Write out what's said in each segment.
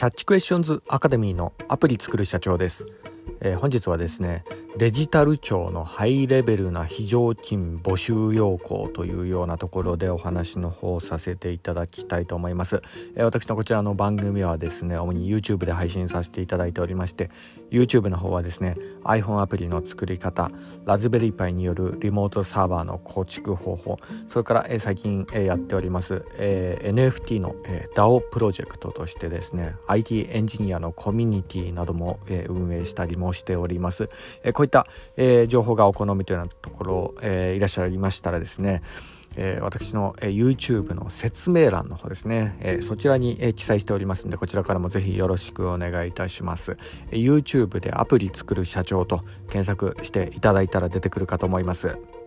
キャッチクエスチョンズアカデミーのアプリ作る社長です、えー、本日はですねデジタル庁のハイレベルな非常勤募集要項というようなところでお話の方させていただきたいと思います、えー、私のこちらの番組はですね主に YouTube で配信させていただいておりまして YouTube の方はですね iPhone アプリの作り方ラズベリーパイによるリモートサーバーの構築方法それから、えー、最近、えー、やっております、えー、NFT の、えー、DAO プロジェクトとしてですね IT エンジニアのコミュニティなども、えー、運営したりもしております、えー、こういった、えー、情報がお好みというようなところ、えー、いらっしゃいましたらですねえー、私の、えー、YouTube の説明欄の方ですね、えー、そちらに、えー、記載しておりますのでこちらからもぜひよろしくお願いいたします、えー、YouTube でアプリ作る社長と検索していただいたら出てくるかと思います。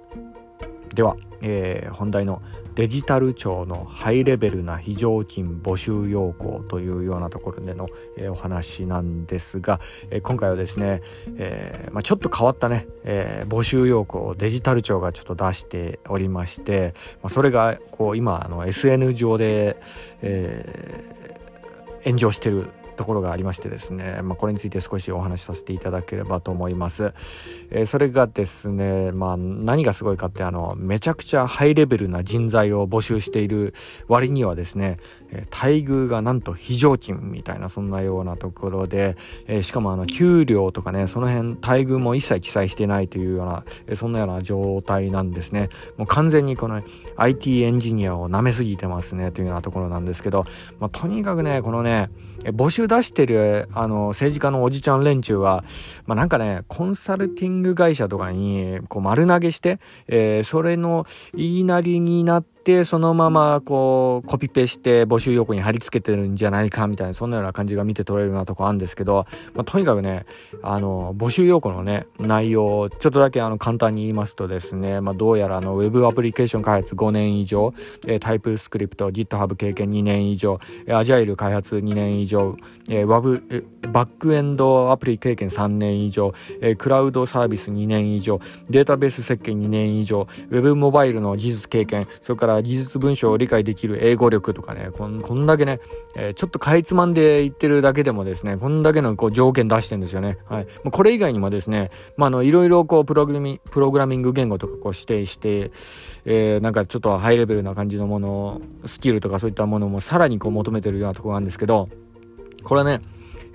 では、えー、本題のデジタル庁のハイレベルな非常勤募集要項というようなところでの、えー、お話なんですが、えー、今回はですね、えまあ、ちょっと変わったね、え募集要項をデジタル庁がちょっと出しておりまして、まあ、それがこう今あの SN 上で、え炎上してるところがありましてですね、まあ、これについて少しお話しさせていただければと思います。えー、それがですね、まあ、何がすごいかってあのめちゃくちゃハイレベルな人材を募集している割にはですね、え待遇がなんと非常勤みたいなそんなようなところで、えー、しかもあの給料とかねその辺待遇も一切記載してないというような、えそんなような状態なんですねもう完全にこの IT エンジニアを舐めすぎてますねというようなところなんですけど、まあ、とにかくねこのね募集出してるあの政治家のおじちゃん連中は、まあ、なんかねコンサルティング会社とかにこう丸投げして、えー、それの言いなりになっててそのままこうコピペして募集要項に貼り付けてるんじゃないかみたいなそんなような感じが見て取れるようなとこあるんですけど、まあ、とにかくねあの募集要項のね内容をちょっとだけあの簡単に言いますとですね、まあ、どうやらあのウェブアプリケーション開発5年以上、えー、タイプスクリプト GitHub 経験2年以上、アジャイル開発2年以上、えー、ワブ、えー、バックエンドアプリ経験3年以上、えー、クラウドサービス2年以上データベース設計2年以上ウェブモバイルの技術経験それから技術文章を理解できる英語力とかね、こんこんだけね、えー、ちょっとかいつまんで言ってるだけでもですね、こんだけのこう条件出してるんですよね。はい。これ以外にもですね、まあ、あの、いろいろこうプログラミ、プログラミング言語とかこう指定して、えー、なんかちょっとハイレベルな感じのもの、スキルとかそういったものもさらにこう求めてるようなところなんですけど、これね、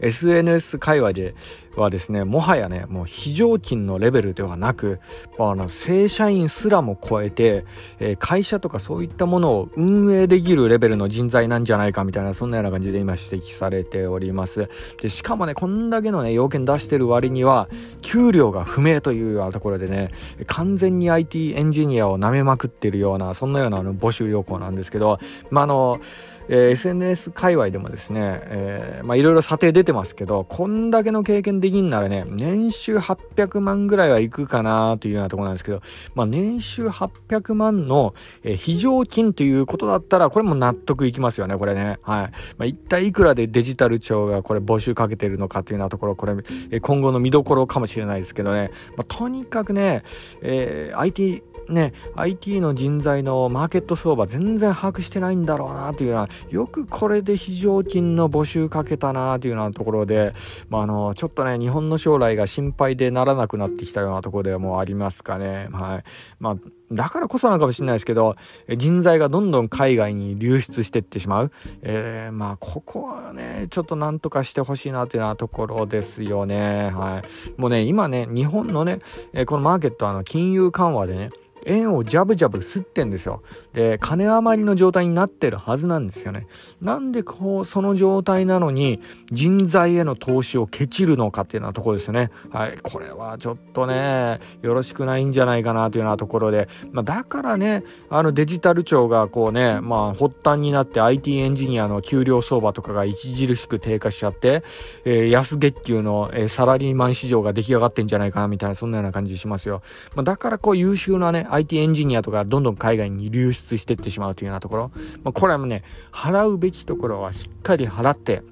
SNS 界隈ではですねもはやねもう非常勤のレベルではなくあの正社員すらも超えて、えー、会社とかそういったものを運営できるレベルの人材なんじゃないかみたいなそんなような感じで今指摘されております。でしかもねこんだけのね要件出してる割には給料が不明というようなところでね完全に IT エンジニアを舐めまくってるようなそんなようなあの募集要項なんですけどまああのえー、SNS 界隈でもですね、えー、まあいろいろ査定出ててますけど、こんだけの経験できんならね、年収800万ぐらいはいくかなというようなところなんですけど、まあ年収800万の、えー、非常勤ということだったら、これも納得いきますよね、これね。はい。まあ一体いくらでデジタル庁がこれ募集かけてるのかというようなところ、これ、え今後の見どころかもしれないですけどね、まあ、とにかくね、えー、IT ね、IT の人材のマーケット相場全然把握してないんだろうなというような、よくこれで非常勤の募集かけたなというようなところで、まあ、あの、ちょっとね、日本の将来が心配でならなくなってきたようなところでもありますかね。はい。まあ、だからこそなのかもしれないですけど、人材がどんどん海外に流出していってしまう。えー、まあ、ここはね、ちょっとなんとかしてほしいなというようなところですよね。はい。もうね、今ね、日本のね、このマーケットはあの金融緩和でね、円をジャブジャブ吸ってんですよ。で、金余りの状態になってるはずなんですよね。なんでこう、その状態なのに人材への投資をケチるのかっていうようなところですよね。はい。これはちょっとね、よろしくないんじゃないかなというようなところで、まあ、だからね、あのデジタル庁がこうね、まあ発端になって IT エンジニアの給料相場とかが著しく低下しちゃって、えー、安月給の、えー、サラリーマン市場が出来上がってんじゃないかなみたいな、そんなような感じしますよ。まあ、だからこう優秀なね、IT エンジニアとかどんどん海外に流出していってしまうというようなところ、まあ、これはもね、払うべきところはしっかり払って、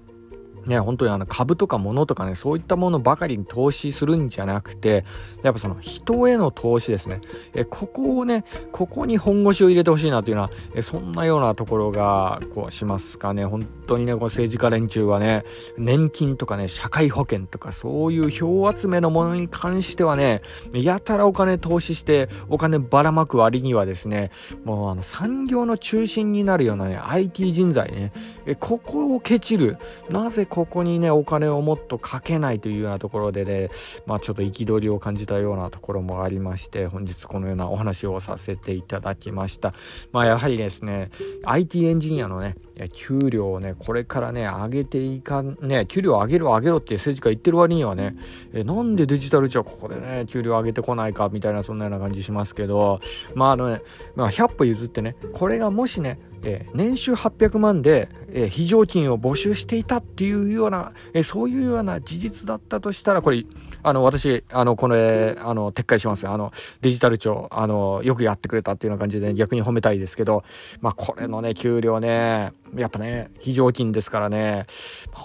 ね、本当にあの株とか物とかね、そういったものばかりに投資するんじゃなくて、やっぱその人への投資ですね。えここをね、ここに本腰を入れてほしいなというのは、えそんなようなところが、こうしますかね。本当にね、こう政治家連中はね、年金とかね、社会保険とか、そういう票集めのものに関してはね、やたらお金投資して、お金ばらまく割にはですね、もうあの産業の中心になるようなね、IT 人材ね、えここをケチる。なぜここにね、お金をもっとかけないというようなところでね、まあちょっと憤りを感じたようなところもありまして、本日このようなお話をさせていただきました。まあやはりですね、IT エンジニアのね、給料をね、これからね、上げていかん、ね、給料上げろ上げろって政治家言ってる割にはね、えなんでデジタル庁ここでね、給料上げてこないかみたいなそんなような感じしますけど、まああのね、まあ100歩譲ってね、これがもしね、えー、年収800万で、えー、非常勤を募集していたっていうような、えー、そういうような事実だったとしたら、これ、あの、私、あの、これ、あの、撤回します。あの、デジタル庁、あの、よくやってくれたっていうような感じで、ね、逆に褒めたいですけど、まあ、これのね、給料ね、やっぱね、非常勤ですからね、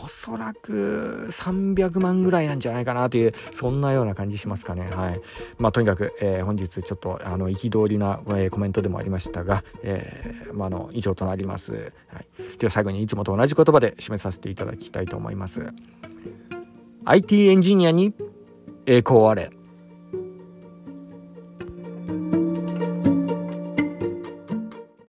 おそらく300万ぐらいなんじゃないかなという、そんなような感じしますかね。はい。まあ、とにかく、えー、本日ちょっと、あの、憤りな、えー、コメントでもありましたが、えー、まあ、あの、以上となります。はい。では最後にいつもと同じ言葉で締めさせていただきたいと思います。IT エンジニアに栄光あれ。